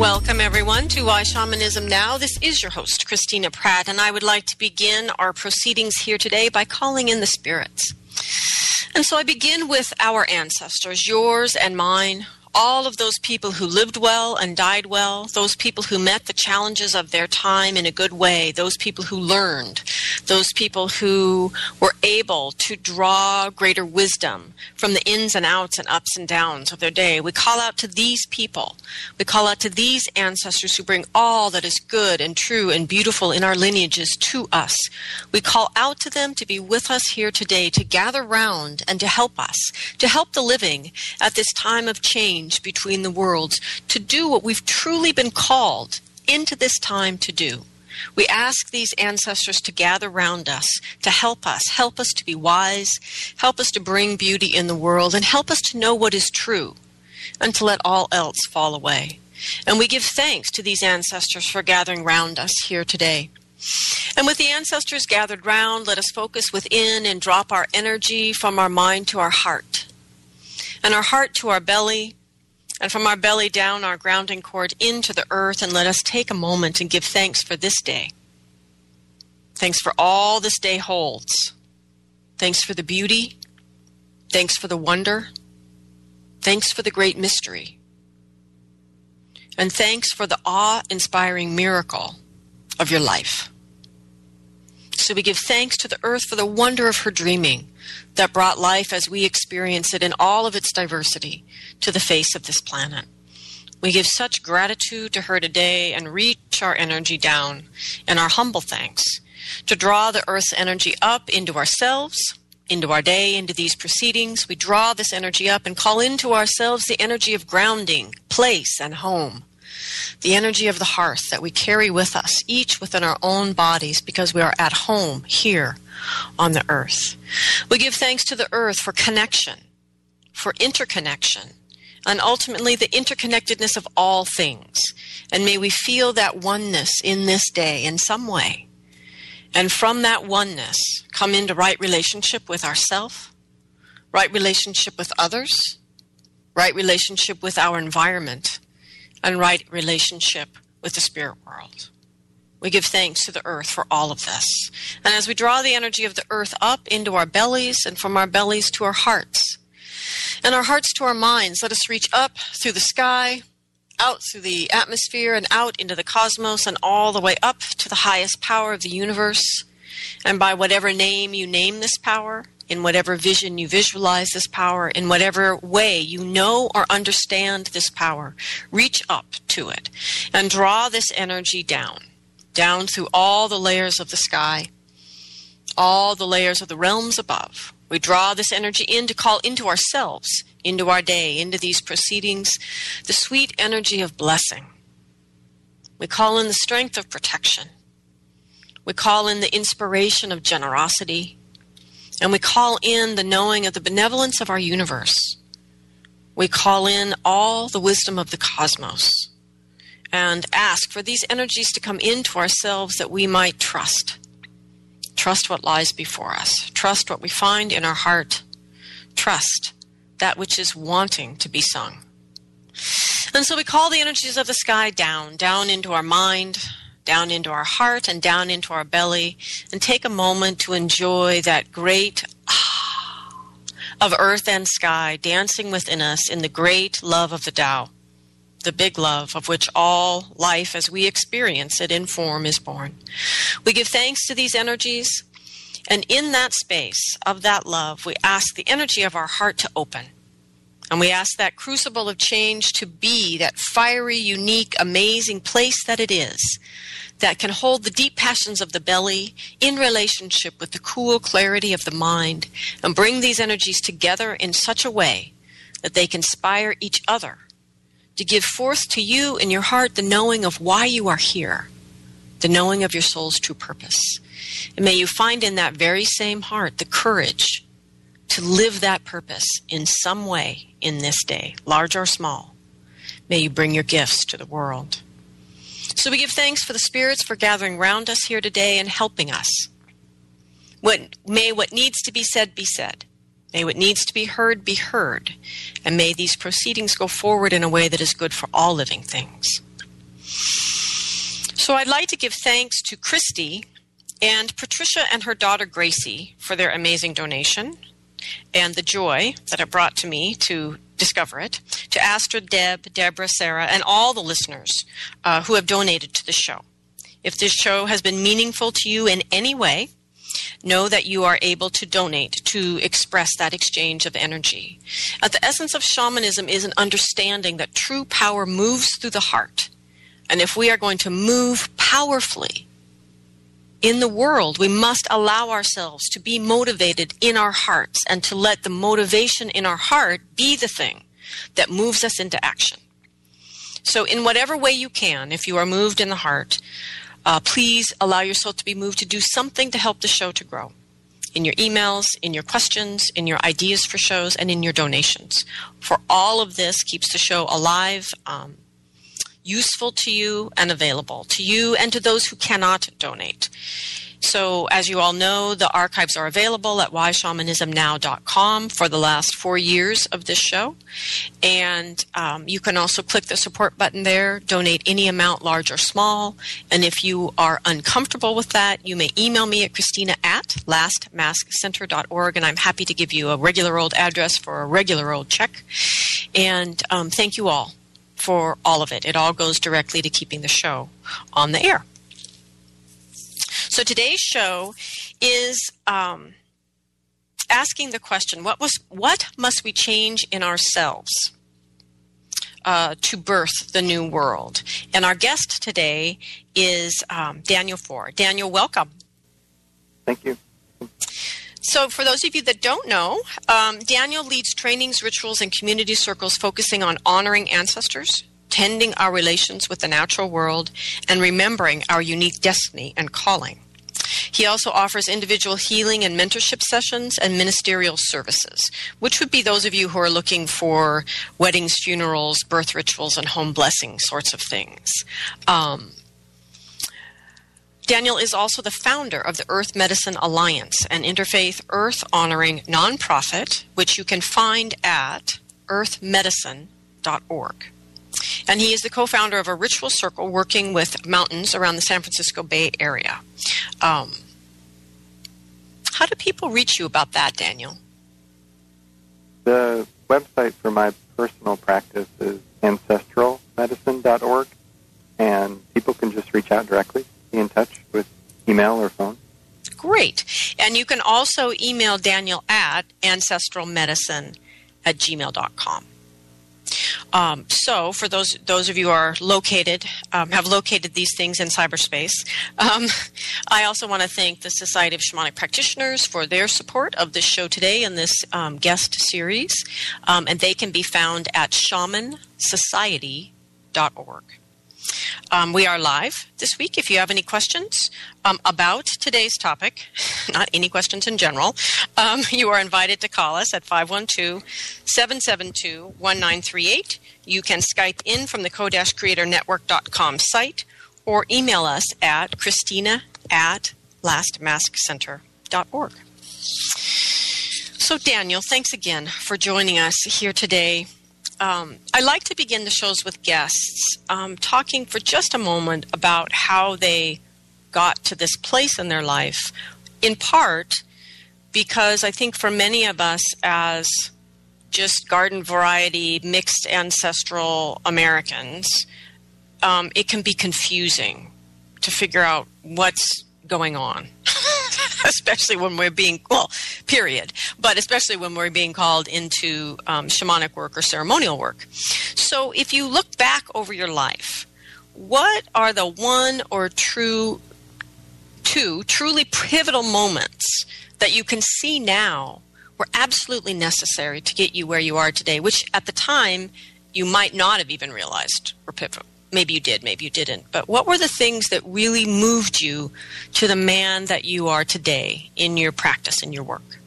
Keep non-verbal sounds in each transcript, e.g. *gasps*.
Welcome, everyone, to Why Shamanism Now. This is your host, Christina Pratt, and I would like to begin our proceedings here today by calling in the spirits. And so I begin with our ancestors, yours and mine, all of those people who lived well and died well, those people who met the challenges of their time in a good way, those people who learned, those people who were able to draw greater wisdom from the ins and outs and ups and downs of their day. We call out to these people. We call out to these ancestors who bring all that is good and true and beautiful in our lineages to us. We call out to them to be with us here today, to gather round and to help us, to help the living at this time of change change between the worlds to do what we've truly been called into this time to do. We ask these ancestors to gather round us, to help us, help us to be wise, help us to bring beauty in the world, and help us to know what is true, and to let all else fall away. And we give thanks to these ancestors for gathering round us here today. And with the ancestors gathered round, let us focus within and drop our energy from our mind to our heart, and our heart to our belly, and from our belly down our grounding cord into the earth, and let us take a moment and give thanks for this day. Thanks for all this day holds. Thanks for the beauty. Thanks for the wonder. Thanks for the great mystery. And thanks for the awe inspiring miracle of your life. So we give thanks to the earth for the wonder of her dreaming that brought life as we experience it in all of its diversity to the face of this planet. We give such gratitude to her today and reach our energy down in our humble thanks to draw the earth's energy up into ourselves, into our day, into these proceedings. We draw this energy up and call into ourselves the energy of grounding, place, and home. The energy of the hearth that we carry with us, each within our own bodies, because we are at home here on the earth. We give thanks to the earth for connection, for interconnection, and ultimately the interconnectedness of all things. And may we feel that oneness in this day in some way. And from that oneness, come into right relationship with ourself, right relationship with others, right relationship with our environment, and right relationship with the spirit world. We give thanks to the earth for all of this. And as we draw the energy of the earth up into our bellies and from our bellies to our hearts, and our hearts to our minds, let us reach up through the sky, out through the atmosphere, and out into the cosmos, and all the way up to the highest power of the universe. And by whatever name you name this power, in whatever vision you visualize this power, in whatever way you know or understand this power, reach up to it and draw this energy down, down through all the layers of the sky, all the layers of the realms above. We draw this energy in to call into ourselves, into our day, into these proceedings, the sweet energy of blessing. We call in the strength of protection. We call in the inspiration of generosity. And we call in the knowing of the benevolence of our universe. We call in all the wisdom of the cosmos and ask for these energies to come into ourselves that we might trust. Trust what lies before us. Trust what we find in our heart. Trust that which is wanting to be sung. And so we call the energies of the sky down, down into our mind, down into our heart and down into our belly and take a moment to enjoy that great ah of earth and sky dancing within us in the great love of the Tao, the big love of which all life as we experience it in form is born. We give thanks to these energies, and in that space of that love, we ask the energy of our heart to open And we ask that crucible of change to be that fiery, unique, amazing place that it is, that can hold the deep passions of the belly in relationship with the cool clarity of the mind, and bring these energies together in such a way that they can inspire each other to give forth to you in your heart the knowing of why you are here, the knowing of your soul's true purpose. And may you find in that very same heart the courage to live that purpose in some way in this day, large or small. May you bring your gifts to the world. So we give thanks for the spirits for gathering round us here today and helping us. What, may what needs to be said be said. May what needs to be heard be heard. And may these proceedings go forward in a way that is good for all living things. So I'd like to give thanks to Christy and Patricia and her daughter Gracie for their amazing donation and the joy that it brought to me to discover it, to Astrid, Deb, Deborah, Sarah, and all the listeners uh, who have donated to the show. If this show has been meaningful to you in any way, know that you are able to donate to express that exchange of energy. At the essence of shamanism is an understanding that true power moves through the heart. And if we are going to move powerfully, in the world, we must allow ourselves to be motivated in our hearts and to let the motivation in our heart be the thing that moves us into action. So, in whatever way you can, if you are moved in the heart, uh, please allow yourself to be moved to do something to help the show to grow. In your emails, in your questions, in your ideas for shows, and in your donations. For all of this keeps the show alive, um, useful to you and available to you and to those who cannot donate. So, as you all know, the archives are available at whyshamanismnow.com for the last four years of this show. And um, you can also click the support button there, donate any amount, large or small. And if you are uncomfortable with that, you may email me at Christina at lastmaskcenter.org, and I'm happy to give you a regular old address for a regular old check. And um, thank you all for all of it. It all goes directly to keeping the show on the air. So today's show is um, asking the question: What was what must we change in ourselves uh, to birth the new world? And our guest today is um, Daniel Foor. Daniel, welcome. Thank you. So, for those of you that don't know, um, Daniel leads trainings, rituals, and community circles focusing on honoring ancestors, tending our relations with the natural world, and remembering our unique destiny and calling. He also offers individual healing and mentorship sessions and ministerial services, which would be those of you who are looking for weddings, funerals, birth rituals, and home blessing sorts of things. Um, Daniel is also the founder of the Earth Medicine Alliance, an interfaith earth honoring nonprofit, which you can find at earthmedicine.org. And he is the co founder of a ritual circle working with mountains around the San Francisco Bay Area. Um, how do people reach you about that, Daniel? The website for my personal practice is ancestralmedicine.org, and people can just reach out directly be in touch with email or phone. Great. And you can also email Daniel at ancestralmedicine at gmail.com. Um, so, for those those of you who are located, um, have located these things in cyberspace, um, *laughs* I also want to thank the Society of Shamanic Practitioners for their support of this show today and this um, guest series. Um, and they can be found at shamansociety.org. Um, we are live this week. If you have any questions um, about today's topic, *laughs* not any questions in general, um, *laughs* you are invited to call us at 512 772 1938. You can Skype in from the co-creatornetwork.com site or email us at christina at lastmaskcenter.org. So, Daniel, thanks again for joining us here today um, I like to begin the shows with guests um, talking for just a moment about how they got to this place in their life, in part because I think for many of us, as just garden variety, mixed ancestral Americans, um, it can be confusing to figure out what's going on. *laughs* *laughs* especially when we're being well period. But especially when we're being called into um, shamanic work or ceremonial work. So if you look back over your life what are the one or true two truly pivotal moments that you can see now were absolutely necessary to get you where you are today which at the time you might not have even realized were pivotal maybe you did, maybe you didn't. But what were the things that really moved you to the man that you are today in your practice, in your work?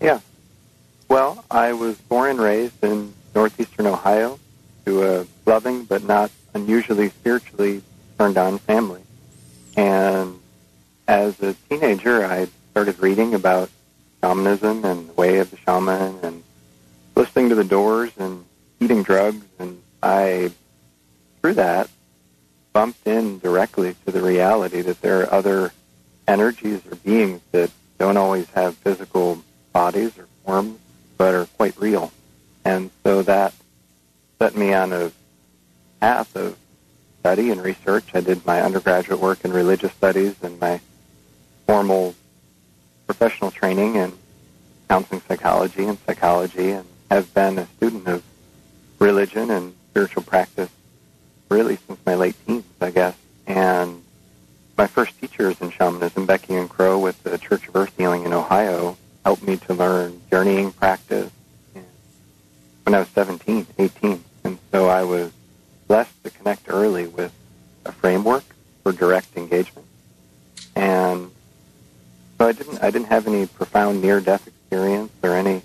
Yeah. Well, I was born and raised in northeastern Ohio to a loving but not unusually spiritually turned on family. And as a teenager, I started reading about shamanism and the way of the shaman and listening to the doors and eating drugs. And I through that, bumped in directly to the reality that there are other energies or beings that don't always have physical bodies or forms, but are quite real. And so that set me on a path of study and research. I did my undergraduate work in religious studies and my formal professional training in counseling psychology and psychology and have been a student of religion and spiritual practice really since my late teens, I guess. And my first teachers in shamanism, Becky and Crow with the Church of Earth Healing in Ohio, helped me to learn journeying practice when I was 17, 18. And so I was blessed to connect early with a framework for direct engagement. And so I didn't, I didn't have any profound near-death experience or any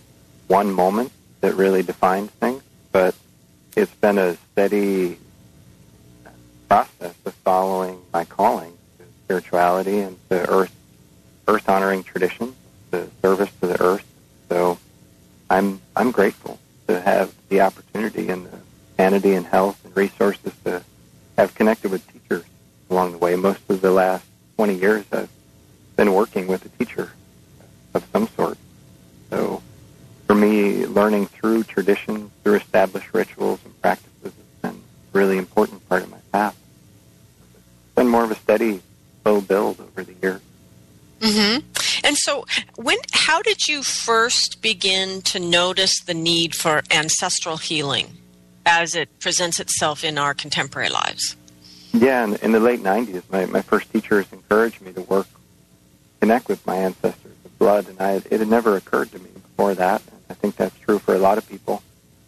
one moment that really defined things, but it's been a steady process of following my calling to spirituality and to earth earth honoring traditions, to service to the earth. So I'm I'm grateful to have the opportunity and the sanity and health and resources to have connected with teachers along the way. Most of the last 20 years I've been working with a teacher of some sort. So for me, learning through traditions, through established rituals and practices has been a really important part of my path been more of a steady, slow build over the years. Mm-hmm. And so, when how did you first begin to notice the need for ancestral healing as it presents itself in our contemporary lives? Yeah, in, in the late '90s, my, my first teachers encouraged me to work, connect with my ancestors of blood, and I, it had never occurred to me before that. I think that's true for a lot of people.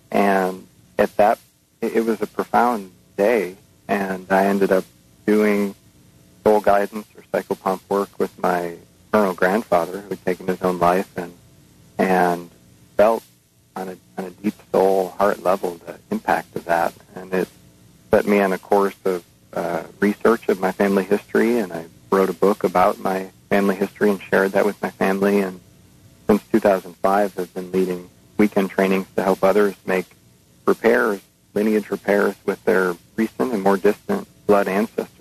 And at that, it, it was a profound day, and I ended up doing soul guidance or psychopomp work with my maternal grandfather who had taken his own life and and felt on a on a deep soul heart level the impact of that. And it set me on a course of uh, research of my family history. And I wrote a book about my family history and shared that with my family. And since 2005 have been leading weekend trainings to help others make repairs lineage repairs with their recent and more distant blood ancestors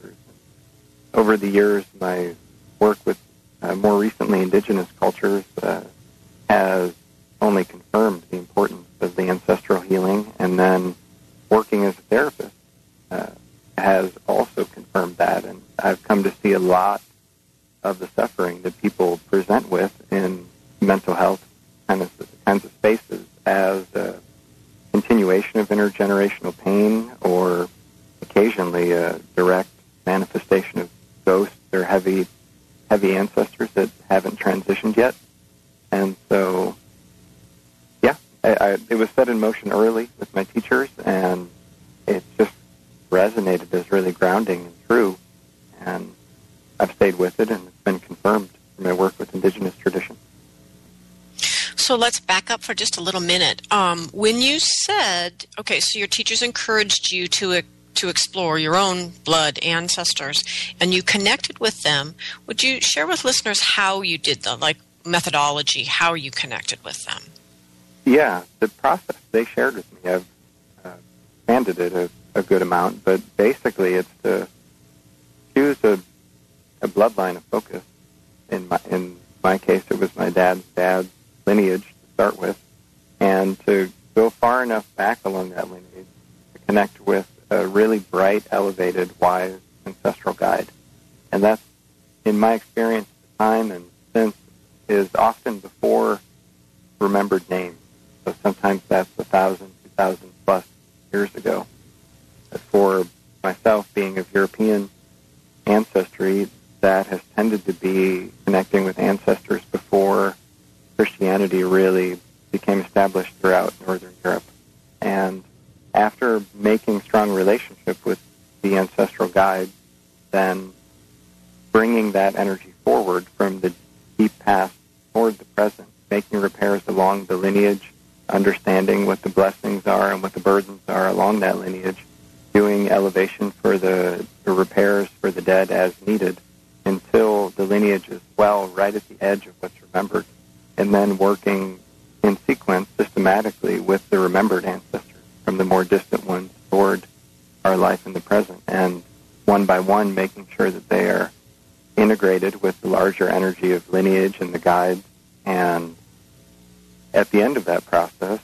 over the years, my work with uh, more recently indigenous cultures uh, has only confirmed the importance of the ancestral healing, and then working as a therapist uh, has also confirmed that. And I've come to see a lot of the suffering that people present with in mental health kind of kinds of spaces as a continuation of intergenerational pain or occasionally a direct manifestation of ghosts or heavy heavy ancestors that haven't transitioned yet. And so, yeah, I, I, it was set in motion early with my teachers, and it just resonated as really grounding and true. And I've stayed with it, and it's been confirmed in my work with indigenous traditions. So let's back up for just a little minute. Um, when you said, okay, so your teachers encouraged you to to explore your own blood ancestors and you connected with them, would you share with listeners how you did the like methodology, how you connected with them? Yeah, the process they shared with me, I've uh, it a, a good amount, but basically it's to choose a, a bloodline of focus. In my, in my case, it was my dad's dad's lineage to start with, and to go far enough back along that lineage to connect with a really bright, elevated, wise ancestral guide. And that's, in my experience, time and since is often before remembered names. So sometimes that's a thousand, two thousand plus years ago. For myself, being of European ancestry, that has tended to be connecting with ancestors before Christianity really became established throughout Northern Europe. And after making strong relationship with the ancestral guide, then bringing that energy forward from the deep past toward the present, making repairs along the lineage, understanding what the blessings are and what the burdens are along that lineage, doing elevation for the, the repairs for the dead as needed until the lineage is well right at the edge of what's remembered, and then working in sequence systematically with the remembered ancestors from the more distant ones toward our life in the present, and one by one making sure that they are integrated with the larger energy of lineage and the guides, and at the end of that process,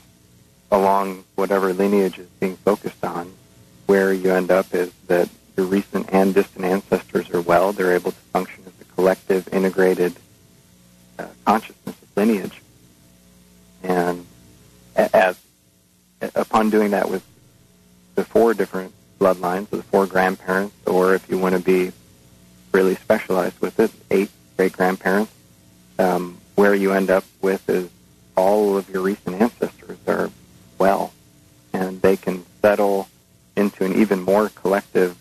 along whatever lineage is being focused on, where you end up is that your recent and distant ancestors are well. They're able to function as a collective, integrated uh, consciousness of lineage. And as upon doing that with the four different bloodlines, the four grandparents, or if you want to be really specialized with it, eight great grandparents, um, where you end up with is all of your recent ancestors are well, and they can settle into an even more collective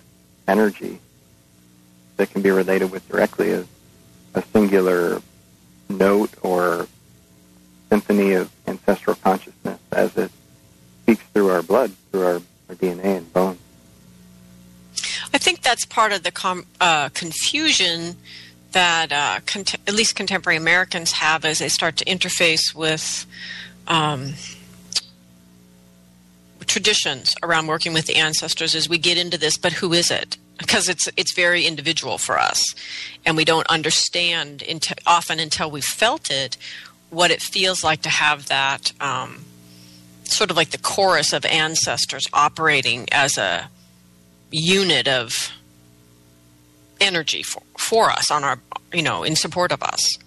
energy that can be related with directly as a singular note or symphony of ancestral consciousness as it through our blood, through our, our DNA and bones. I think that's part of the com- uh, confusion that uh, at least contemporary Americans have as they start to interface with um, traditions around working with the ancestors as we get into this. But who is it? Because it's it's very individual for us, and we don't understand often until we've felt it what it feels like to have that um, sort of like the chorus of ancestors operating as a unit of energy for, for us on our you know in support of us.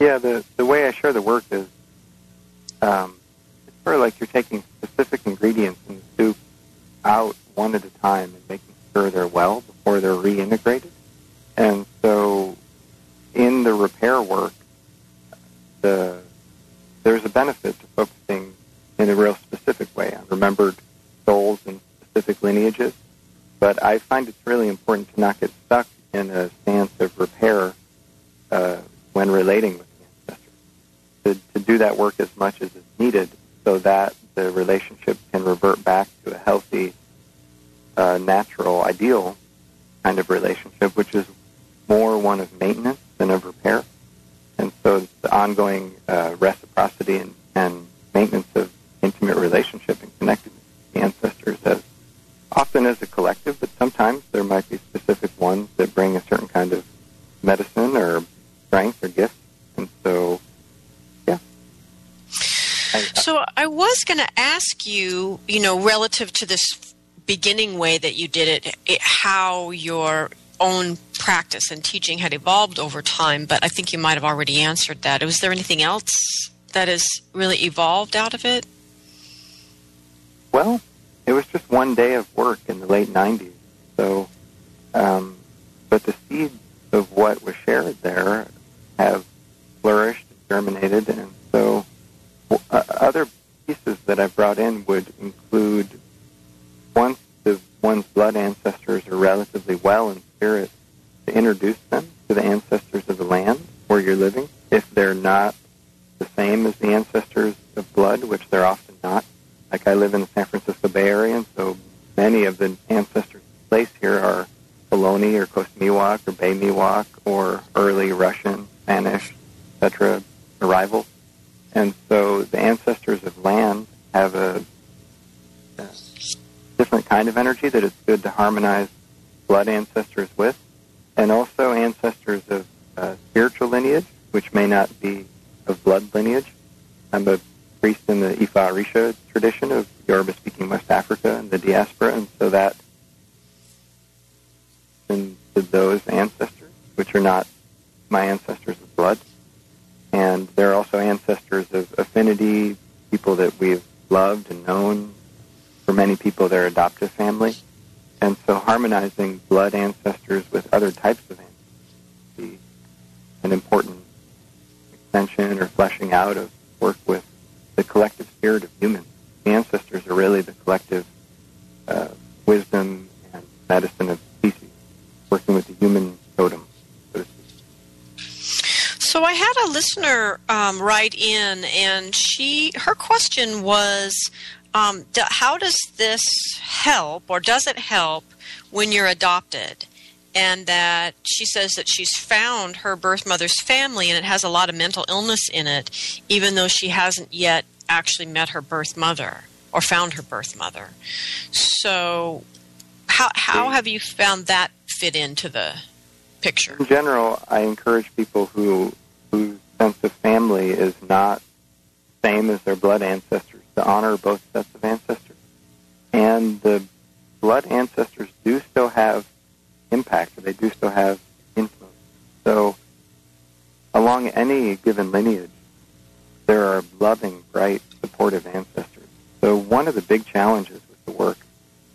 Yeah the the way i share the work is um, it's sort of like you're taking specific ingredients in the soup out one at a time and making sure they're well before they're reintegrated. And so in the repair work in a real specific way on remembered souls and specific lineages but I find it's really important to not get stuck in a stance of repair uh, when relating with the ancestors. To, to do that work as much as is needed so that the relationship can revert back to a healthy, uh, natural, ideal relative to this beginning way that you did it, it, how your own practice and teaching had evolved over time, but I think you might have already answered that. Was there anything else that has really evolved out of it? Well, it was just one day of work in the late 90s. So, um, but the seeds of what was shared there have flourished, germinated, and so uh, other pieces that I brought in would include once the one's blood ancestors are relatively well in spirit, to introduce them to the ancestors of the land where you're living, if they're not the same as the ancestors of blood, which they're often not. Like I live in the San Francisco Bay Area, and so many of the ancestors placed here are Ohlone or Coast Miwok or Bay Miwok or early Russian, Spanish, etc. arrivals. And so the ancestors of land have a, a different kind of energy that it's good to harmonize blood ancestors with, and also ancestors of uh, spiritual lineage, which may not be of blood lineage. I'm a priest in the Ifa Orisha tradition of Yoruba-speaking West Africa and the diaspora, and so that into those ancestors, which are not my ancestors of blood, and they're also ancestors of affinity, people that we've loved and known. For many people, their adoptive family. And so harmonizing blood ancestors with other types of ancestors be an important extension or fleshing out of work with the collective spirit of humans. The ancestors are really the collective uh, wisdom and medicine of species, working with the human totem. So I had a listener um, write in, and she her question was, um, d- how does this help, or does it help when you're adopted? And that she says that she's found her birth mother's family, and it has a lot of mental illness in it, even though she hasn't yet actually met her birth mother or found her birth mother. So, how how have you found that fit into the picture? In general, I encourage people who whose sense of family is not same as their blood ancestors to honor both sets of ancestors. And the blood ancestors do still have impact, or they do still have influence. So, along any given lineage, there are loving, bright, supportive ancestors. So, one of the big challenges with the work,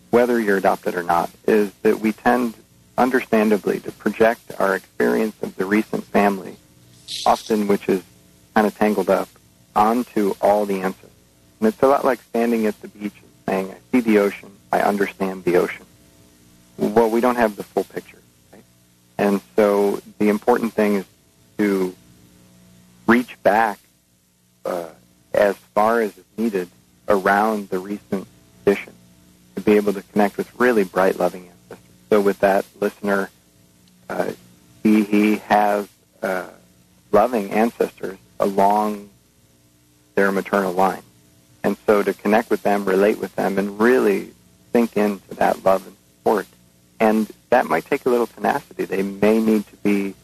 whether you're adopted or not, is that we tend, understandably, to project our experience of the recent family often which is kind of tangled up, onto all the ancestors. And it's a lot like standing at the beach and saying, I see the ocean, I understand the ocean. Well, we don't have the full picture. Right? And so the important thing is to reach back uh, as far as is needed around the recent tradition to be able to connect with really bright, loving ancestors. So with that listener, uh, he, he has uh, loving ancestors along their maternal line. And so to connect with them, relate with them, and really sink into that love and support. And that might take a little tenacity. They may need to be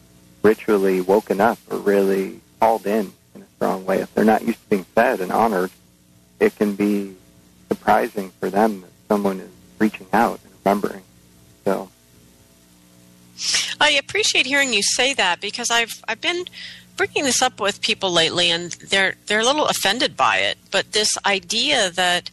ritually woken up or really called in in a strong way. If they're not used to being fed and honored, it can be surprising for them that someone is reaching out and remembering. So I appreciate hearing you say that because I've I've been bringing this up with people lately, and they're they're a little offended by it. But this idea that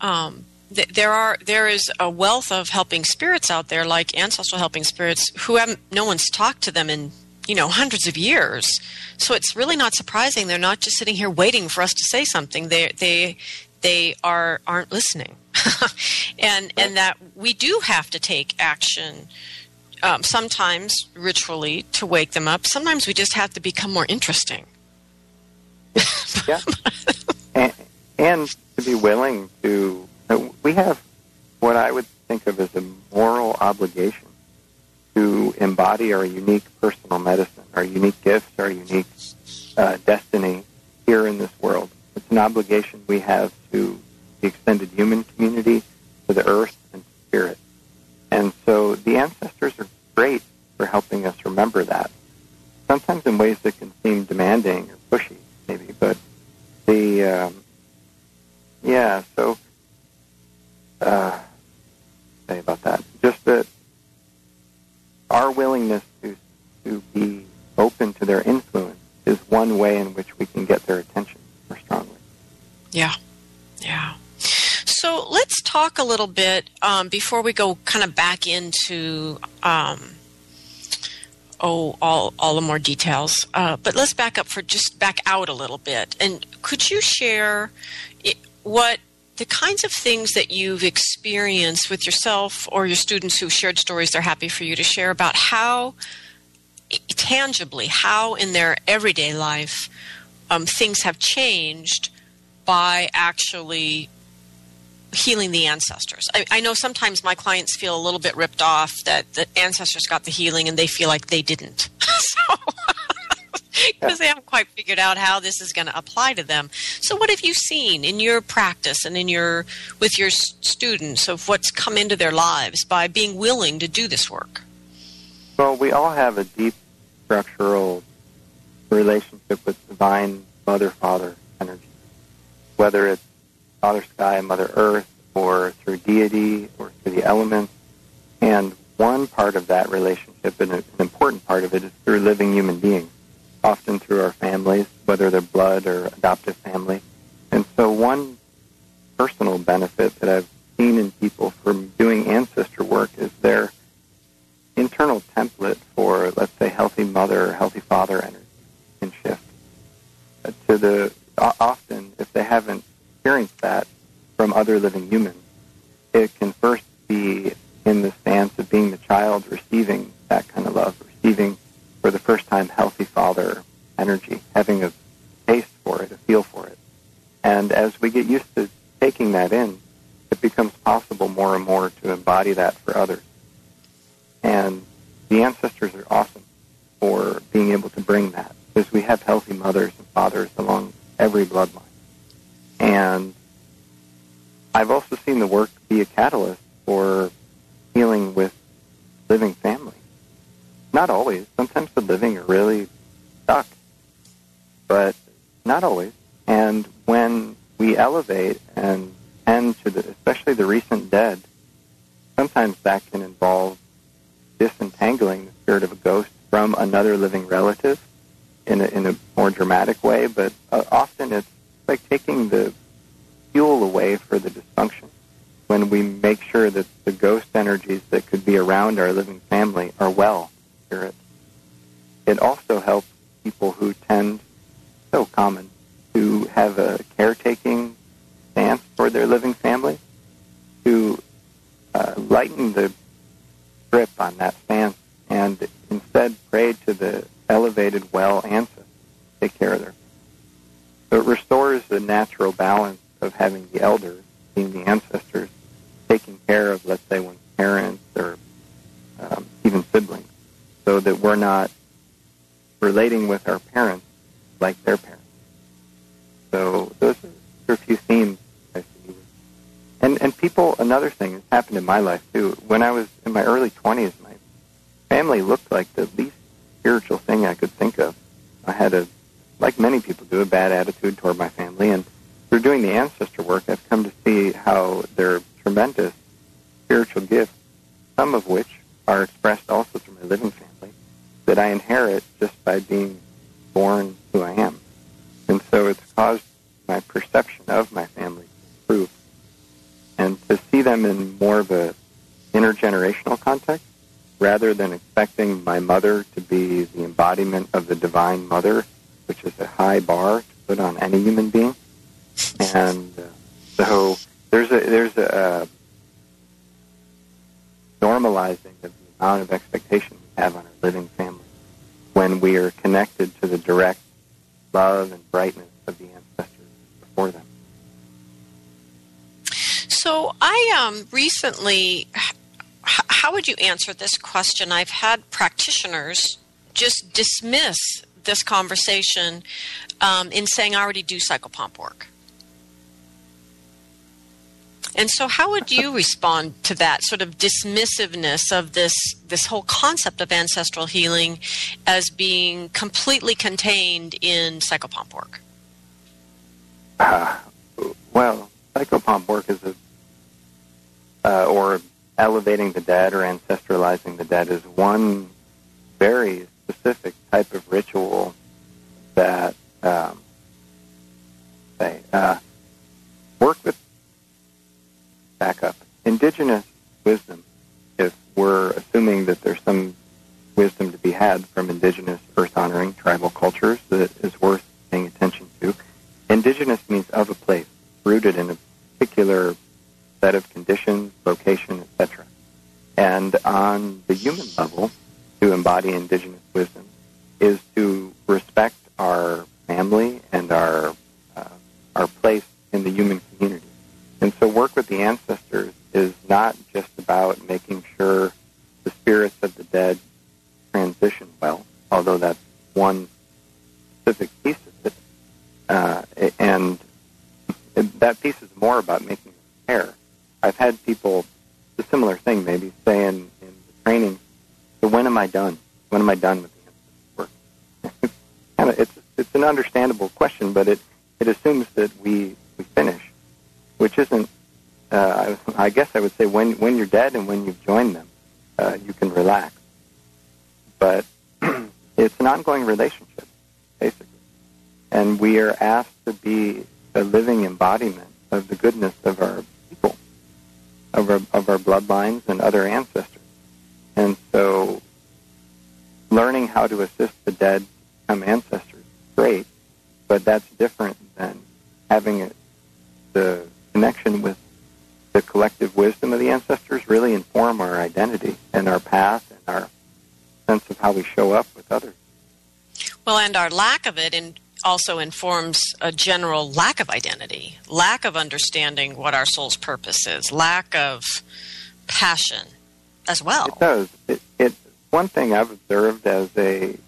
um, th- there are there is a wealth of helping spirits out there, like ancestral helping spirits, who haven't no one's talked to them in you know hundreds of years. So it's really not surprising they're not just sitting here waiting for us to say something. They they they are aren't listening, *laughs* and and that we do have to take action um, sometimes ritually to wake them up. Sometimes we just have to become more interesting. *laughs* yeah, *laughs* and, and to be willing to. Uh, we have what I would think of as a moral obligation to embody our unique personal medicine, our unique gifts, our unique uh, destiny here in this world. It's an obligation we have to the extended human community, to the earth, and to spirit. And so the ancestors are great for helping us remember that. Sometimes in ways that can seem demanding or pushy, maybe, but the um, yeah. So, uh, say about that. Just that our willingness to to be open to their influence is one way in which we can get their attention more strongly. Yeah, yeah. Talk a little bit um, before we go kind of back into um, oh all all the more details. Uh, but let's back up for just back out a little bit. And could you share it, what the kinds of things that you've experienced with yourself or your students who shared stories they're happy for you to share about how tangibly how in their everyday life um, things have changed by actually healing the ancestors. I, I, know sometimes my clients feel a little bit ripped off that the ancestors got the healing and they feel like they didn't. *laughs* so, *laughs* because they haven't quite figured out how this is going to apply to them. So, what have you seen in your practice and in your with your students of what's come into their lives by being willing to do this work? Well, we all have a deep structural relationship with divine mother father energy, whether it's Father Sky, Mother Earth, or through deity, or through the elements. And one part of that relationship, and an important part of it, is through living human beings, often through our families, whether they're blood or adoptive family. And so one personal benefit that I've seen in people from doing ancestor work is their internal template for, let's say, healthy mother or healthy father energy can shift. Uh, to the often, if they haven't experienced that from other living humans, it can first be in the stance of being the child receiving that kind of love, receiving for the first time healthy father energy, having a taste for it, a feel for it. And as we get used to taking that in, it becomes possible more and more to embody that for others. And the ancestors are awesome for being able to bring that because we have healthy mothers and fathers along every bloodline. And I've also seen the work be a catalyst for healing with living family. Not always. Sometimes the living are really stuck, but not always. And when we elevate and tend to the, especially the recent dead, sometimes that can involve disentangling the spirit of a ghost from another living relative in a, in a more dramatic way, but uh, often it's like taking the fuel away for the dysfunction when we make sure that the ghost energies that could be around our living family are well spirit. It also helps people who tend, so common, to have a caretaking stance for their living family, to uh, lighten the grip on that stance and instead pray to the elevated well ancestors take care of their. So it restores the natural balance of having the elders, being the ancestors, taking care of, let's say, one's parents or um, even siblings, so that we're not relating with our parents like their parents. So those are a few themes I see. And and people, another thing that's happened in my life too. When I was in my early twenties, my family looked like the least spiritual thing I could think of. I had a, like many people do, a bad attitude toward my family, and through doing the ancestor work, I've come to see how they're tremendous spiritual gifts, some of which are expressed also through my living family, that I inherit just by being born who I am. And so it's caused my perception of my family to improve. And to see them in more of a intergenerational context, rather than expecting my mother to be the embodiment of the divine mother, which is a high bar to put on any human being. And uh, so there's a there's a, a normalizing of the amount of expectation we have on our living family when we are connected to the direct love and brightness of the ancestors before them. So I um, recently, how would you answer this question? I've had practitioners just dismiss this conversation um, in saying I already do psychopomp work. And so, how would you *laughs* respond to that sort of dismissiveness of this this whole concept of ancestral healing as being completely contained in psychopomp work? Uh, well, psychopomp work is a uh, or elevating the dead or ancestralizing the dead is one very specific type of ritual that um, say uh, work with back up. Indigenous wisdom, if we're assuming that there's some wisdom to be had from indigenous earth honoring tribal cultures that is worth paying attention to, indigenous means of a place, rooted in a particular set of conditions, location, etc. And on the human level, to embody indigenous wisdom is to respect our family and our uh, our place in the human community. And so work with the ancestors is not just about making sure the spirits of the dead transition well, although that's one specific piece of it. Uh, and that piece is more about making repair. I've had people, a similar thing maybe, say in, in the training, when am I done? When am I done with the work? *laughs* it's, it's an understandable question, but it, it assumes that we, we finish which isn't. Uh, I, I guess I would say when when you're dead and when you've joined them, uh, you can relax. But *clears throat* it's an ongoing relationship, basically. And we are asked to be a living embodiment of the goodness of our people, of our, of our bloodlines and other ancestors. And so learning how to assist the dead become ancestors is great, but that's different than having a, the connection with the collective wisdom of the ancestors really inform our identity and our path and our sense of how we show up with others. Well, and our lack of it in, also informs a general lack of identity, lack of understanding what our soul's purpose is, lack of passion as well. It does. It, it one thing I've observed as a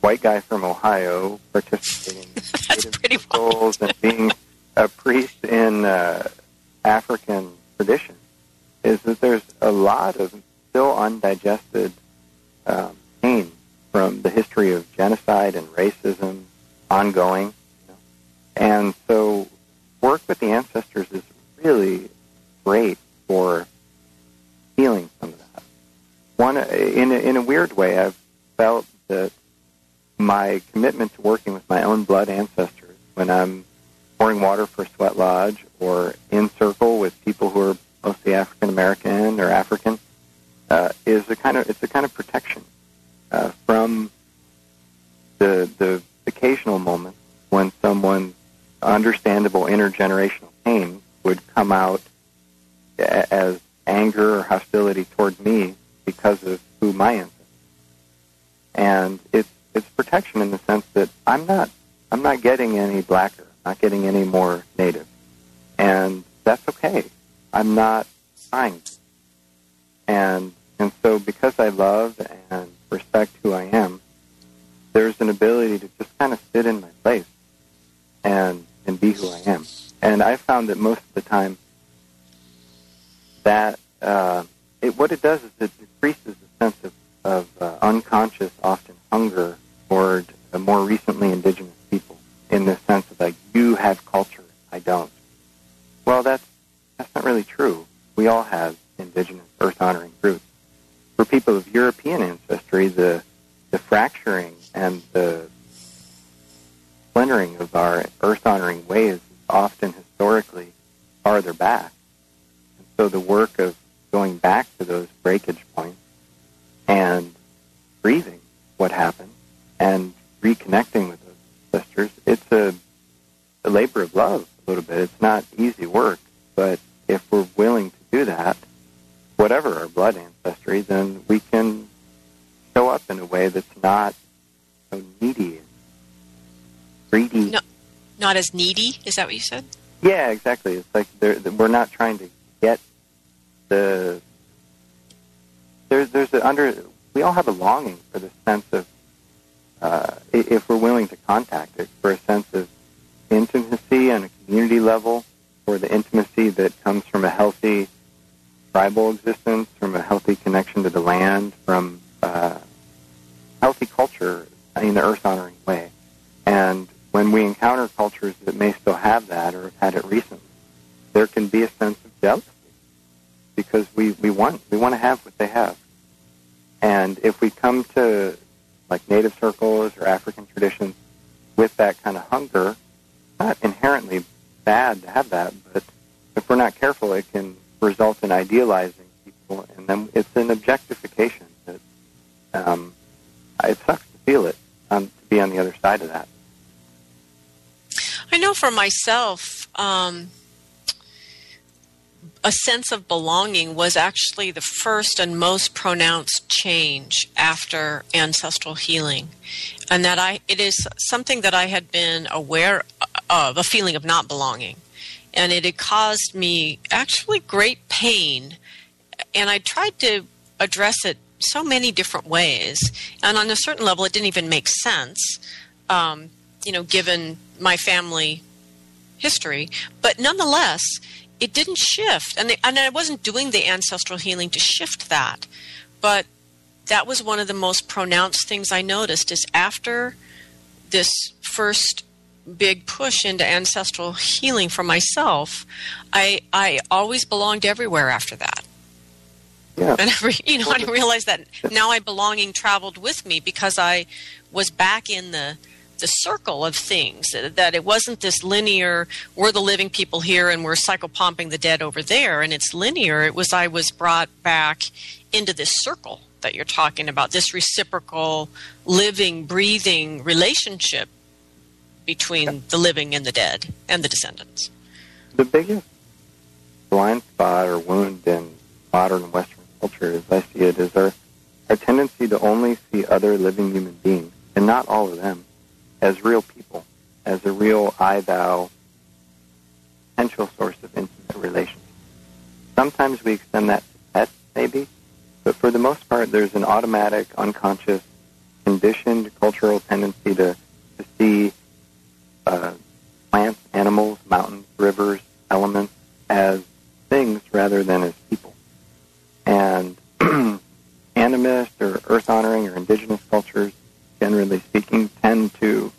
white guy from Ohio participating in *laughs* circles and being a priest in uh, African tradition is that there's a lot of still undigested um, pain from the history of genocide and racism ongoing. You know? And so work with the ancestors is really great for healing some of that. One, in a, in a weird way, I've felt that my commitment to working with my own blood ancestors when I'm pouring water for Sweat Lodge or in circle with people who are mostly African American or African uh, is a kind of it's a kind of protection uh, from the the occasional moment when someone's understandable intergenerational pain would come out as anger or hostility toward me because of who my ancestors. And it's it's protection in the sense that I'm not I'm not getting any blacker, not getting any more native, and that's okay. I'm not trying, and and so because I love and respect who I am, there's an ability to just kind of sit in my place and and be who I am. And I found that most of the time that uh, it, what it does is it decreases the sense of, of uh, unconscious, often hunger toward uh, more recently indigenous people in the sense of like you have culture, I don't. Well, that's that's not really true. We all have indigenous earth honoring roots. For people of European ancestry, the the fracturing and the splintering of our earth honoring ways is often historically farther back. And so the work of going back to those breakage points and grieving what happened and reconnecting with those sisters. It's a, a labor of love a little bit. It's not easy work, but if we're willing to do that, whatever our blood ancestry, then we can show up in a way that's not so needy and greedy. No, not as needy. Is that what you said? Yeah, exactly. It's like we're not trying to get the there's there's a under we all have a longing for the sense of uh, if we're willing to contact it for a sense of intimacy on a community level, or the intimacy that comes from a healthy tribal existence, from a healthy connection to the land, from uh, healthy culture in the earth honoring way. And when we encounter cultures that may still have that or have had it recently, there can be a sense of jealousy because we, we want we want to have what they have. And if we come to like native circles or African traditions with that kind of hunger, not inherently bad to have that, but if we're not careful, it can result in idealizing people, and then it's an objectification that um, it sucks to feel it, um, to be on the other side of that. I know for myself, um, a sense of belonging was actually the first and most pronounced change after ancestral healing, and that I it is something that I had been aware of a feeling of not belonging, and it had caused me actually great pain, and I tried to address it so many different ways, and on a certain level, it didn't even make sense. Um, you know, given my family history, but nonetheless, it didn't shift, and they, and I wasn't doing the ancestral healing to shift that, but that was one of the most pronounced things I noticed is after this first big push into ancestral healing for myself, I I always belonged everywhere after that. Yeah. And every, you know, I realized that now I belonging traveled with me because I was back in the the circle of things. That it wasn't this linear. We're the living people here, and we're psychopomping the dead over there, and it's linear. It was I was brought back into this circle that you're talking about. This reciprocal, living, breathing relationship between the living and the dead and the descendants. The biggest blind spot or wound in modern Western culture, as I see it, is our, our tendency to only see other living human beings, and not all of them, as real people, as a real I thou potential source of intimate relationship. Sometimes we extend that to pets, maybe, but for the most part, there's an automatic, unconscious, conditioned cultural tendency to, to see uh, plants, animals, mountains, rivers, elements as things rather than as people. And *clears throat* animist or earth honoring or indigenous cultures, generally speaking, tend to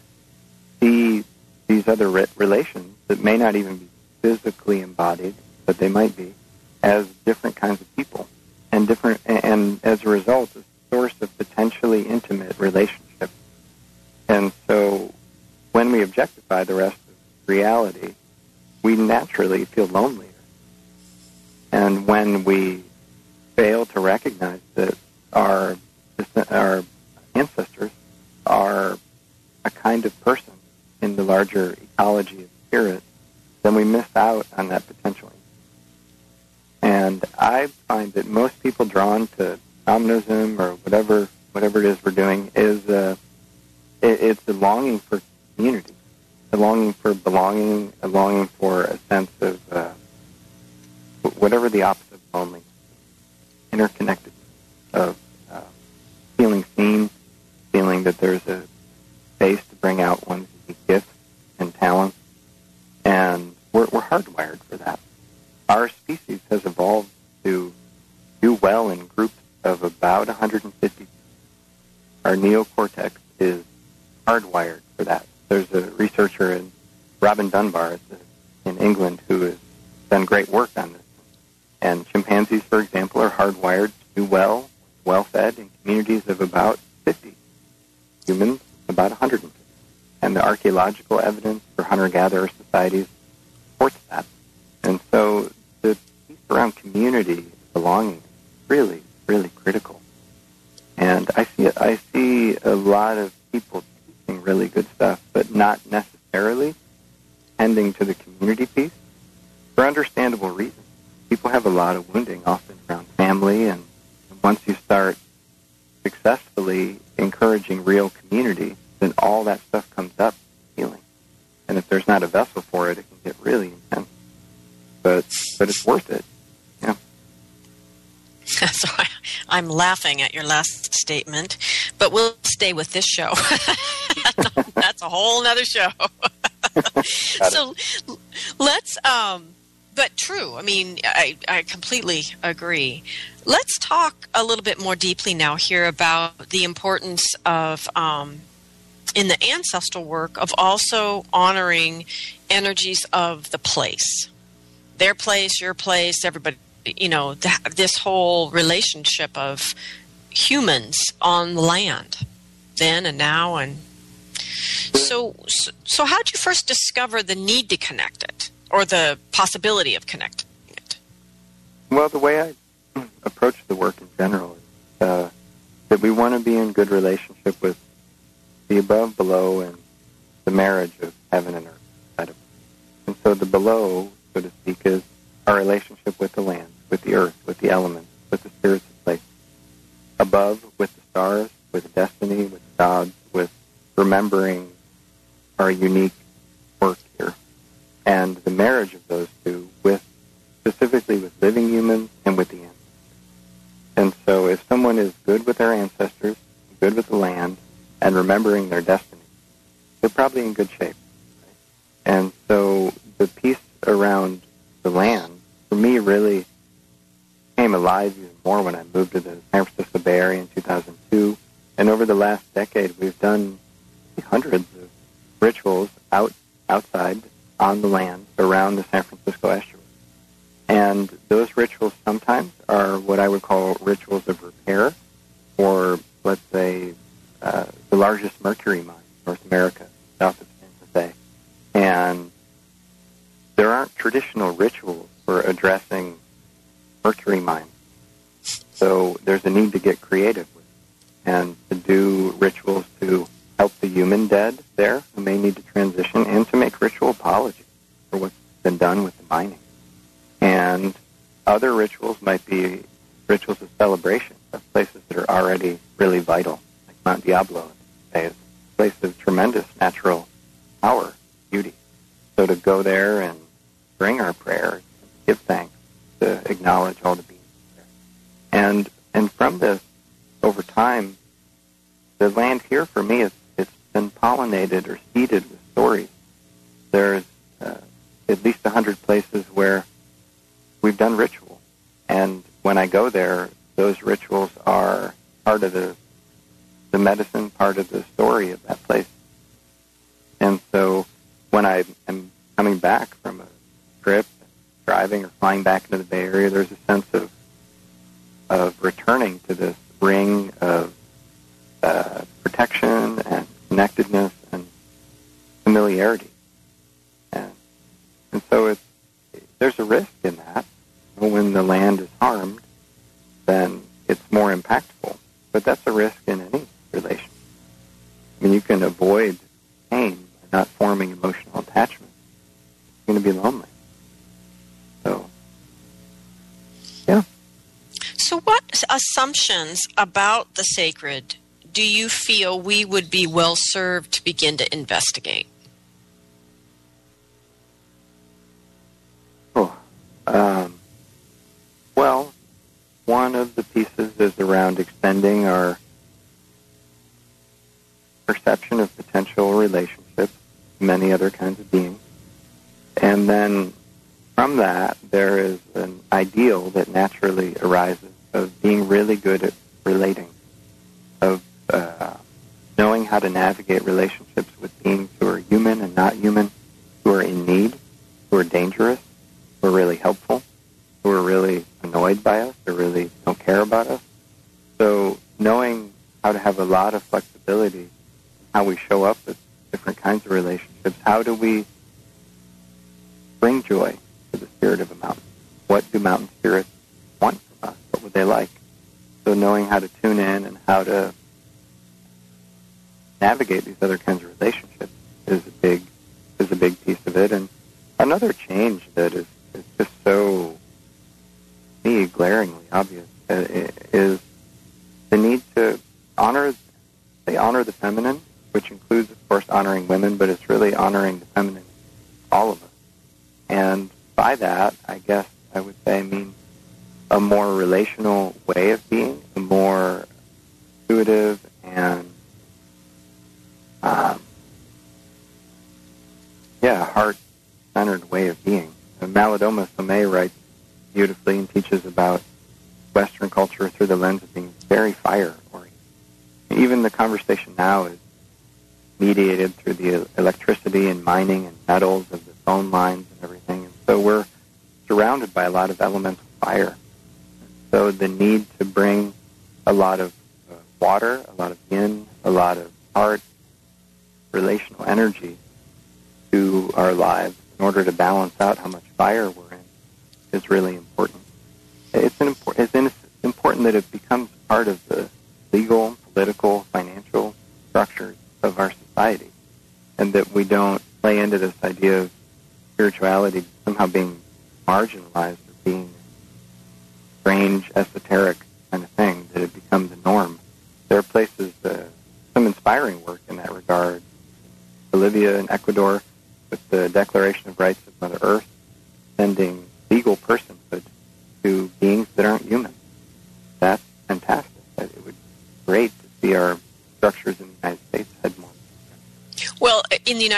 see these other re- relations that may not even be physically embodied, but they might be, as different kinds of people, and different, and as a result, a source of potentially intimate relationships. And so, when we objectify the rest of reality, we naturally feel lonelier. And when we fail to recognize that our our ancestors are a kind of person in the larger ecology of spirit, then we miss out on that potential. And I find that most people drawn to shamanism or whatever whatever it is we're doing is uh, it, it's a longing for community, a longing for belonging, a longing for a sense of uh, whatever the opposite of lonely, interconnected, of that there's a space to bring out one's gifts and talents, and we're, we're hardwired for that. Our species has evolved to do well in groups of about 150. Our neocortex is hardwired for that. There's a researcher in Robin Dunbar in England who has done great work on this. And chimpanzees, for example, are hardwired to do well, well fed in communities of about archaeological evidence for hunter gatherer societies laughing at your last statement, but we'll stay with this show. *laughs* That's a whole other show. *laughs* so let's um but true. I mean, I, I completely agree. Let's talk a little bit more deeply now here about the importance of, um, in the ancestral work, of also honoring energies of the place, their place, your place, everybody. You know, th- this whole relationship of humans on the land, then and now, and so. So, so how did you first discover the need to connect it? or the possibility of connecting it? Well, the way I approach the work in general is uh, that we want to be in good relationship with the above, below, and the marriage of heaven and earth. And so the below, so to speak, is our relationship with the land, with the earth, with the elements, with the spirits of place. Above, with the stars, with destiny, with gods, with remembering our unique work here and the marriage of those two with specifically with living humans and with the ancestors. And so if someone is good with their ancestors, good with the land, and remembering their destiny, they're probably in good shape. And so the piece around the land, for me, really came alive even more when I moved to the San Francisco Bay Area in 2002. And over the last decade, we've done hundreds of rituals out outside on the land around the San Francisco estuary. And those rituals sometimes are what I would call rituals of repair, or let's say uh, the largest mercury mine in North America, south of San Jose. And there aren't traditional rituals for addressing mercury mines. So there's a need to get creative with it and to do rituals to help the human dead there who may need to transition and to make ritual apologies for what's been done with the mining. And other rituals might be rituals of celebration of places that are already really vital, like Mount Diablo. A place of tremendous natural power, beauty. So to go there and bring our prayers, give thanks, to acknowledge all the beings there. And and from this, over time, the land here for me, it's, it's been pollinated or seeded with stories. There's uh, at least a hundred places where we've done ritual, and when I go there, those rituals are part of the the medicine, part of the story of that place. And so, when I am coming back driving or flying back into the Bay Area, there's a sense of of returning to this assumptions about the sacred do you feel we would be well served to begin to investigate? We bring joy to the spirit of a mountain? What do mountain spirits want from us? What would they like? So knowing how to tune in and how to navigate these other kinds of relationships is a big is a big piece of it. And another change that is, is just so me glaringly obvious uh, is the need to honor they honor the feminine, honoring women, but it's really honoring the feminine all of us. And by that, I guess I would say I mean a more relational way of being, mining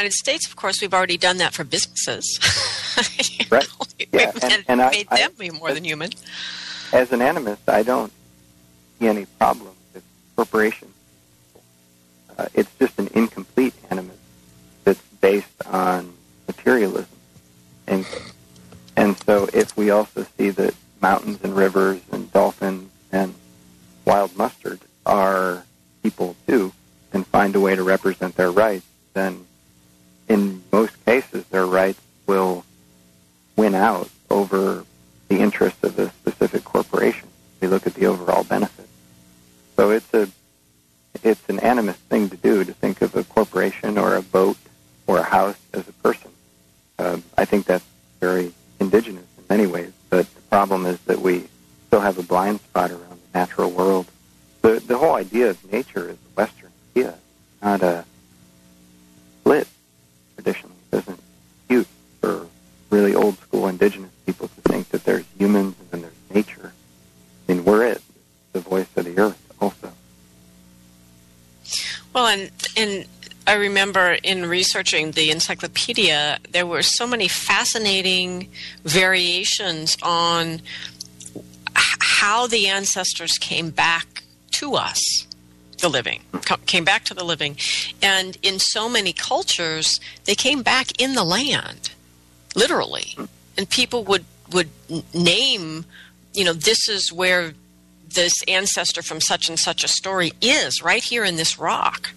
United States, of course, we've already done that for businesses. *laughs* right. *laughs* Yeah. We've and, and made I, them I, be more than human. As an animist, I don't see any problem with corporations. Uh, it's just an incomplete animist that's based on materialism. And, and so if we also see that mountains and rivers and dolphins and wild mustard are people too and find a way to represent their rights, then in most cases their rights will win out over the interests of a specific corporation. We look at the overall benefit. So it's a it's an animist thing to do to think of a corporation or a boat or a house as a person. Uh, I think that's very indigenous in many ways, but the problem is that we still have a blind spot around the natural world. The the whole idea of nature is a Western idea, not a split traditionally. It isn't cute for really old school indigenous people to think that there's humans and then there's nature. I mean, we're it, the voice of the earth also. Well, and and I remember in researching the encyclopedia, there were so many fascinating variations on how the ancestors came back to us, the living, came back to the living. And in so many cultures, they came back in the land, literally. And people would, would name, you know, this is where this ancestor from such and such a story is, right here in this rock.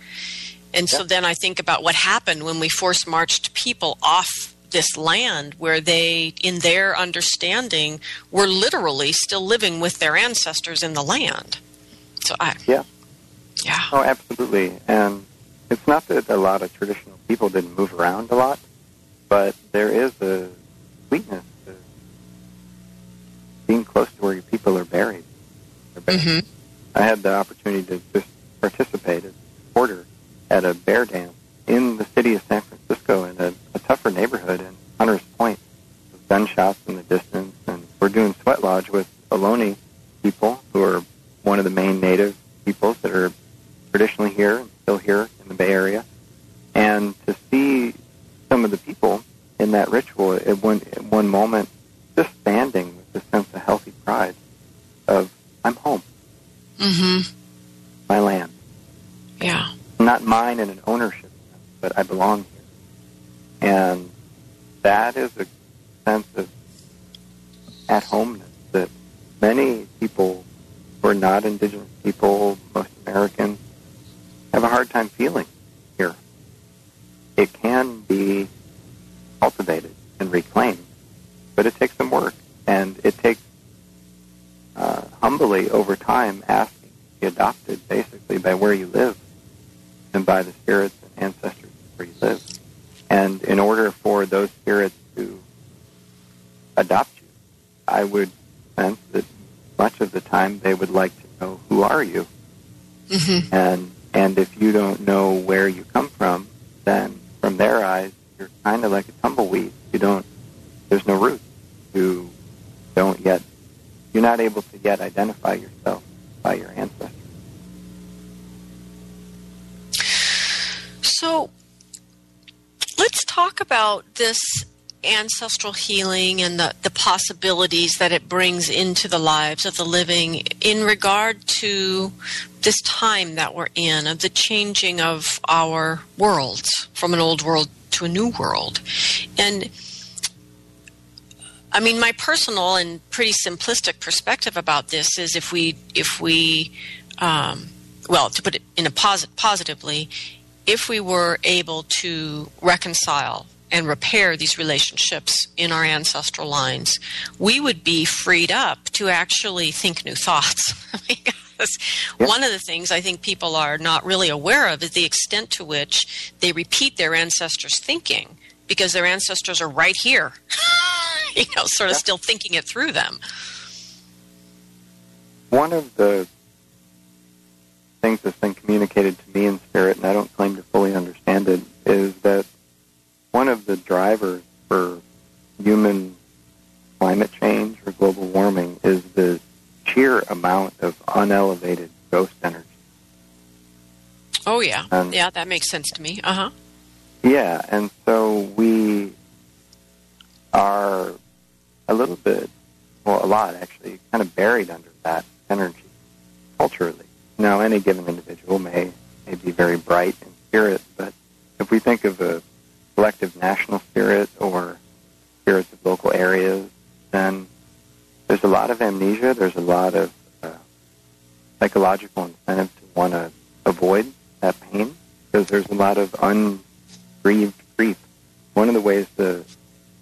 And so then I think about what happened when we force marched people off this land where they, in their understanding, were literally still living with their ancestors in the land. So I, Yeah. Yeah, Oh, absolutely. And it's not that a lot of traditional people didn't move around a lot, but there is a sweetness to being close to where your people are buried. Buried. Mhm. I had the opportunity to just participate as a reporter at a bear dance in the city of San Francisco in a, a tougher neighborhood in Hunters Point. With gunshots in the distance, and we're doing sweat lodge with Ohlone people who are one of the main native peoples that are traditionally here still here in the Bay Area. And to see some of the people in that ritual at one, at one moment ancestral healing and the, the possibilities that it brings into the lives of the living in regard to this time that we're in, of the changing of our worlds from an old world to a new world. And I mean, my personal and pretty simplistic perspective about this is if we, if we, um, well, to put it in a posit- positively, if we were able to reconcile and repair these relationships in our ancestral lines, we would be freed up to actually think new thoughts. *laughs* because Yeah. one of the things I think people are not really aware of is the extent to which they repeat their ancestors' thinking because their ancestors are right here, *laughs* you know, sort of Yeah. still thinking it through them. One of the things that's been communicated to me in spirit, and I don't claim to fully understand it, is that one of the drivers for human climate change or global warming is the sheer amount of unelevated ghost energy. Oh, yeah. Um, yeah, that makes sense to me. Uh huh. Yeah, and so we are a little bit, well, a lot actually, kind of buried under that energy culturally. Now, any given individual may, may be very bright in spirit, but if we think of a collective national spirit or spirits of local areas, then there's a lot of amnesia. There's a lot of uh, psychological incentive to want to avoid that pain because there's a lot of ungrieved grief. One of the ways the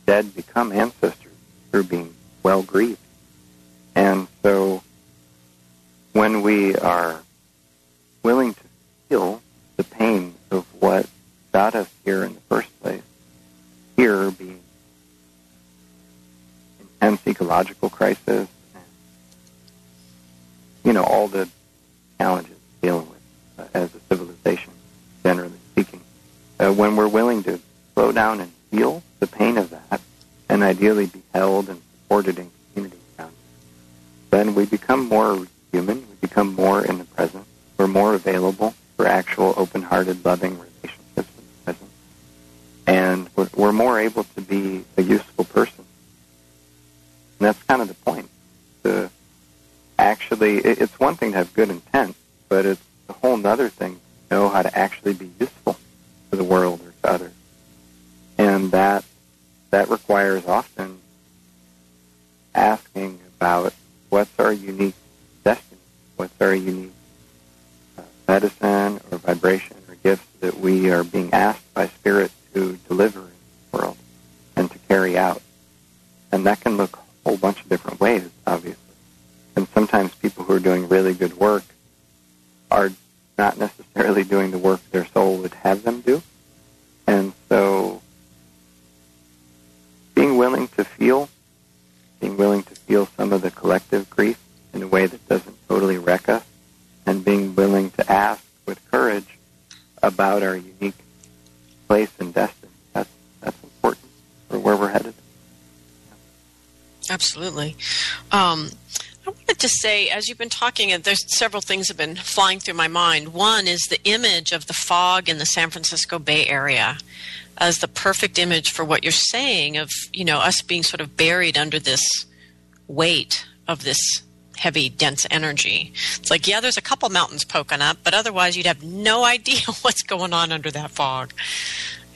dead become ancestors through being well grieved. And so when we are willing to feel the pain of what got us here in the first place, here being intense ecological crisis, and, you know, all the challenges dealing with uh, as a civilization, generally speaking. Uh, when we're willing to slow down and feel the pain of that, and ideally be held and supported in community around it, then we become more human, we become more in the present, we're more available for actual open-hearted, loving relationships and we're, we're more able to be a useful person. And that's kind of the point. To actually, it, it's one thing to have good intent, but it's a whole other thing to know how to actually be useful to the world or to others. And that that requires often asking about what's our unique destiny, what's our unique uh, medicine or vibration or gifts that we are being asked by Spirit to deliver in the world and to carry out. And that can look a whole bunch of different ways, obviously. And sometimes people who are doing really good work are not necessarily doing the work their soul would have them do. And so being willing to feel, being willing to feel some of the collective grief in a way that doesn't totally wreck us, and being willing to ask with courage about our unique Absolutely. Um, I wanted to say, as you've been talking, and there's several things have been flying through my mind. One is the image of the fog in the San Francisco Bay Area as the perfect image for what you're saying of, you know, us being sort of buried under this weight of this heavy, dense energy. It's like, yeah, there's a couple mountains poking up, but otherwise you'd have no *laughs* idea what's going on under that fog.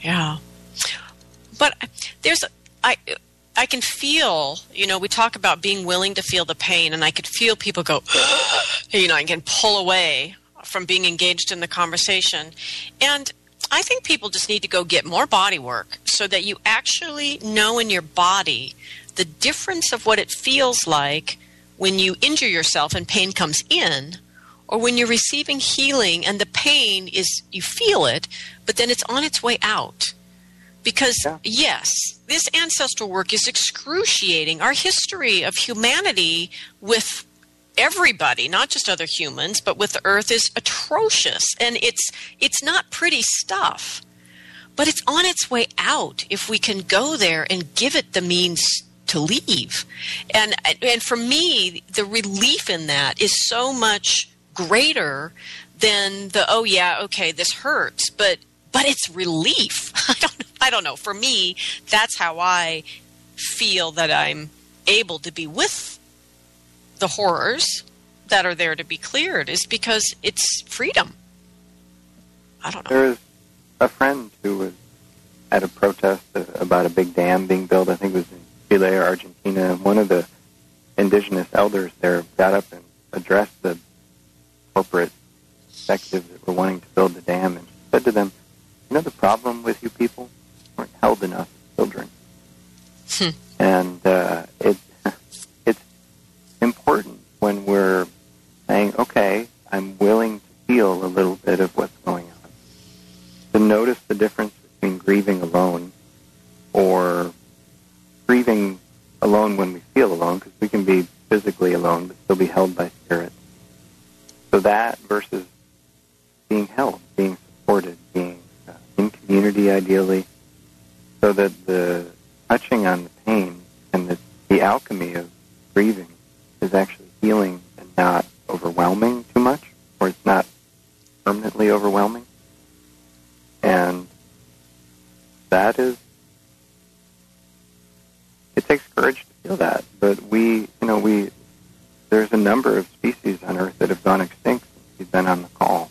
Yeah. But there's, I, I can feel, you know, we talk about being willing to feel the pain, and I could feel people go, *gasps* you know, I can pull away from being engaged in the conversation. And I think people just need to go get more body work so that you actually know in your body the difference of what it feels like when you injure yourself and pain comes in or when you're receiving healing and the pain is you feel it but then it's on its way out because Yeah. yes this ancestral work is excruciating. Our history of humanity with everybody not just other humans but with the earth is atrocious. And it's it's not pretty stuff. But it's on its way out if we can go there and give it the means to leave. And and for me the relief in that is so much greater than the oh yeah okay this hurts. But but it's relief. *laughs* I don't i don't know for me that's how i feel that i'm able to be with the horrors that are there to be cleared is because it's freedom i don't know There was a friend who was at a protest about a big dam being built. I think it was in Chile or Argentina. And one of the indigenous elders there got up and addressed the corporate executives that were wanting to build the dam and said to them, "You know the problem with you people? Weren't held enough as children." Hmm. and uh, it *laughs* it's important when we're saying, "Okay, I'm willing to feel a little bit of what's going on." To notice the difference between grieving alone or grieving alone when we feel alone, because we can be physically alone but still be held by spirit. So that versus being held, being supported, being uh, in community ideally, so that the touching on the pain and the, the alchemy of grieving is actually healing and not overwhelming too much, or it's not permanently overwhelming. And that is, it takes courage to feel that. But we, you know, we, there's a number of species on Earth that have gone extinct since we've been on the call.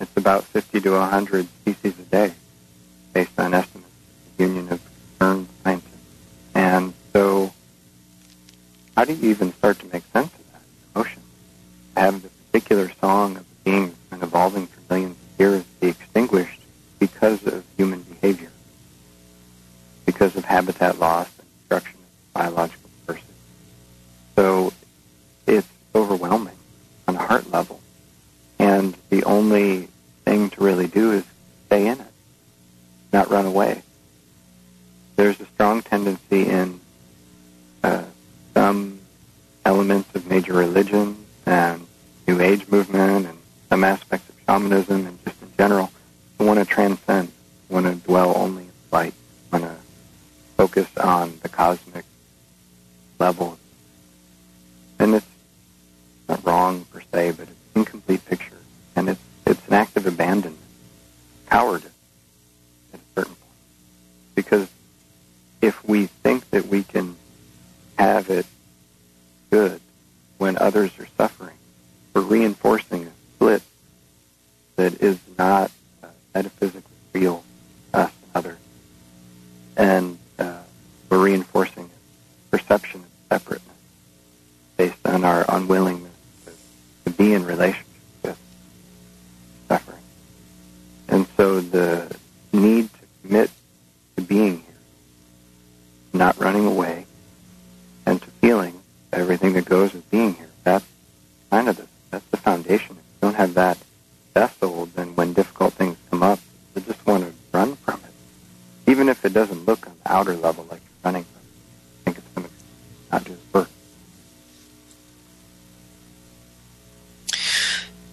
It's about 50 to 100 species a day, based on estimates even if it doesn't look on the outer level like you're running from. I think it's going to not do the work.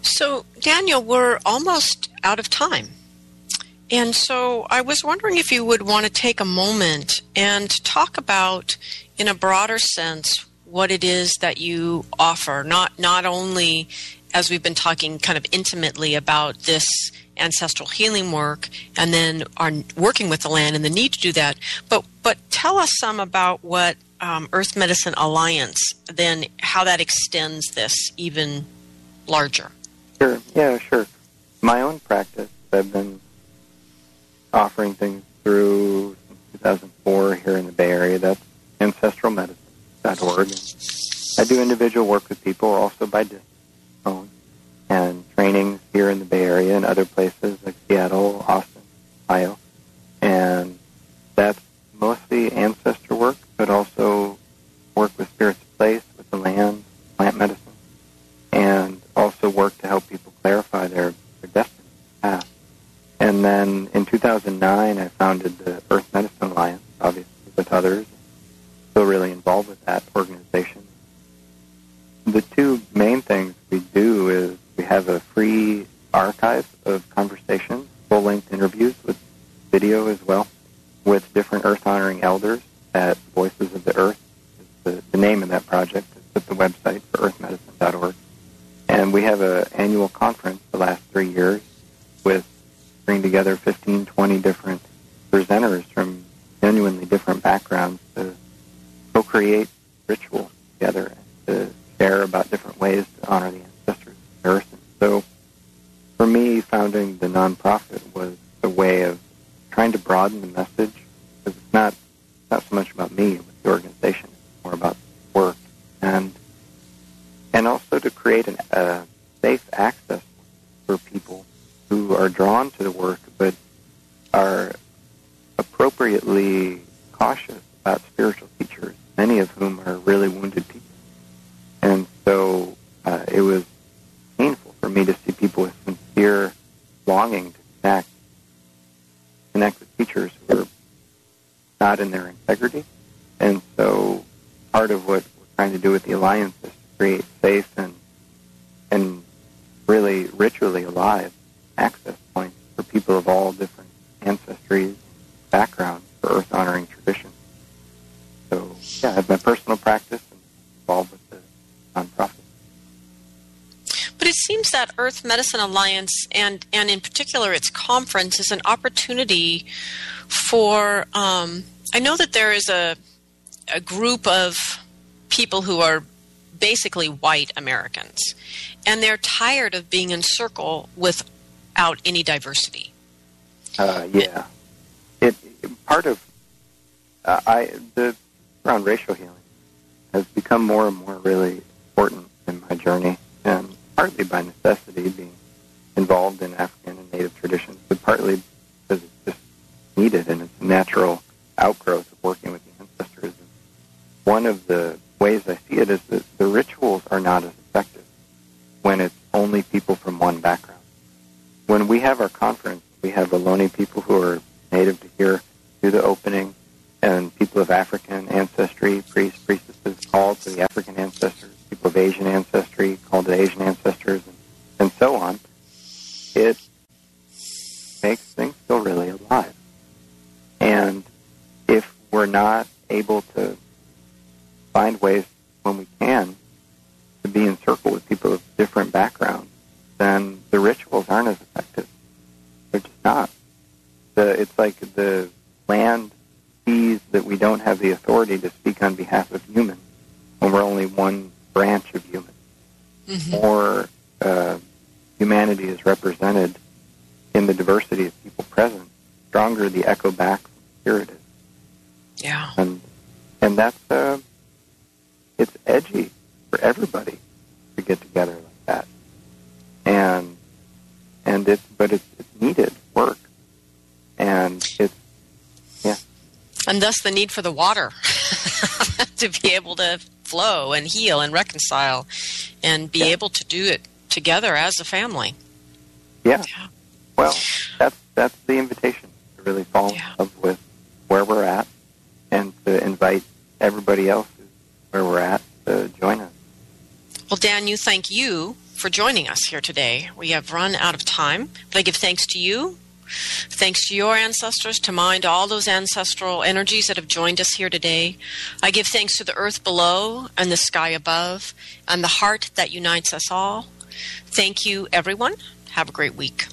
So, Daniel, we're almost out of time. And so I was wondering if you would want to take a moment and talk about, in a broader sense, what it is that you offer, not, not only as we've been talking kind of intimately about this ancestral healing work and then are working with the land and the need to do that, but, but tell us some about what um, Earth Medicine Alliance, then how that extends this even larger. Sure. Yeah, sure. My own practice, I've been offering things through 2004 here in the Bay Area. That's ancestralmedicine.org. I do individual work with people also by phone and trainings here in the Bay Area and other places like Seattle, Austin, Ohio. And that's mostly ancestor work, but also work with spirits of place, with the land, plant medicine, and also work to help people clarify their, their destiny path. And then in 2009, I founded the Earth Medicine Alliance, obviously with others. Still really involved with that organization. The two main things we do is we have a free archive of conversations, full-length interviews with video as well, with different earth-honoring elders at Voices of the Earth. The, the name of that project at the website for earthmedicine.org. And we have an annual conference the last three years with bring together 15, 20 different presenters from genuinely different backgrounds to co-create rituals together to share about different ways to honor the ancestors of the earth. And so for me, founding the nonprofit was a way of trying to broaden the message because it's not, not so much about me with the organization, it's more about work. And, and also to create an, a safe access for people who are drawn to the work but are appropriately cautious about spiritual teachers, many of whom are really wounded people. So uh, it was painful for me to see people with sincere longing to connect, connect with teachers who are not in their integrity. And so part of what we're trying to do with the alliance is to create safe and and really ritually alive access points for people of all different ancestries, backgrounds for earth honoring traditions. So yeah, I have my personal practice and involved with the nonprofit. But it seems that Earth Medicine Alliance and and in particular its conference is an opportunity for um, I know that there is a a group of people who are basically white Americans and they're tired of being in circle without any diversity. Uh, yeah, it part of uh, I the around racial healing has become more and more really important in my journey, and partly by necessity, being involved in African and Native traditions, but partly because it's just needed and it's a natural outgrowth of working with the ancestors. And one of the ways I see it is that the rituals are not as effective when it's only people from one background. When we have our conference, we have Ohlone people who are native to here do the opening, and people of African ancestry, priests, priestesses called to the African ancestors, people of Asian ancestry called to Asian ancestors, need for the water *laughs* to be able to flow and heal and reconcile and be yeah. able to do it together as a family. Yeah. yeah. Well, that's that's the invitation to really fall yeah. in love with where we're at and to invite everybody else where we're at to join us. Well, Dan, you thank you for joining us here today. We have run out of time, but I give thanks to you. Thanks to your ancestors, to mind all those ancestral energies that have joined us here today. I give thanks to the earth below and the sky above and the heart that unites us all. Thank you, everyone. Have a great week.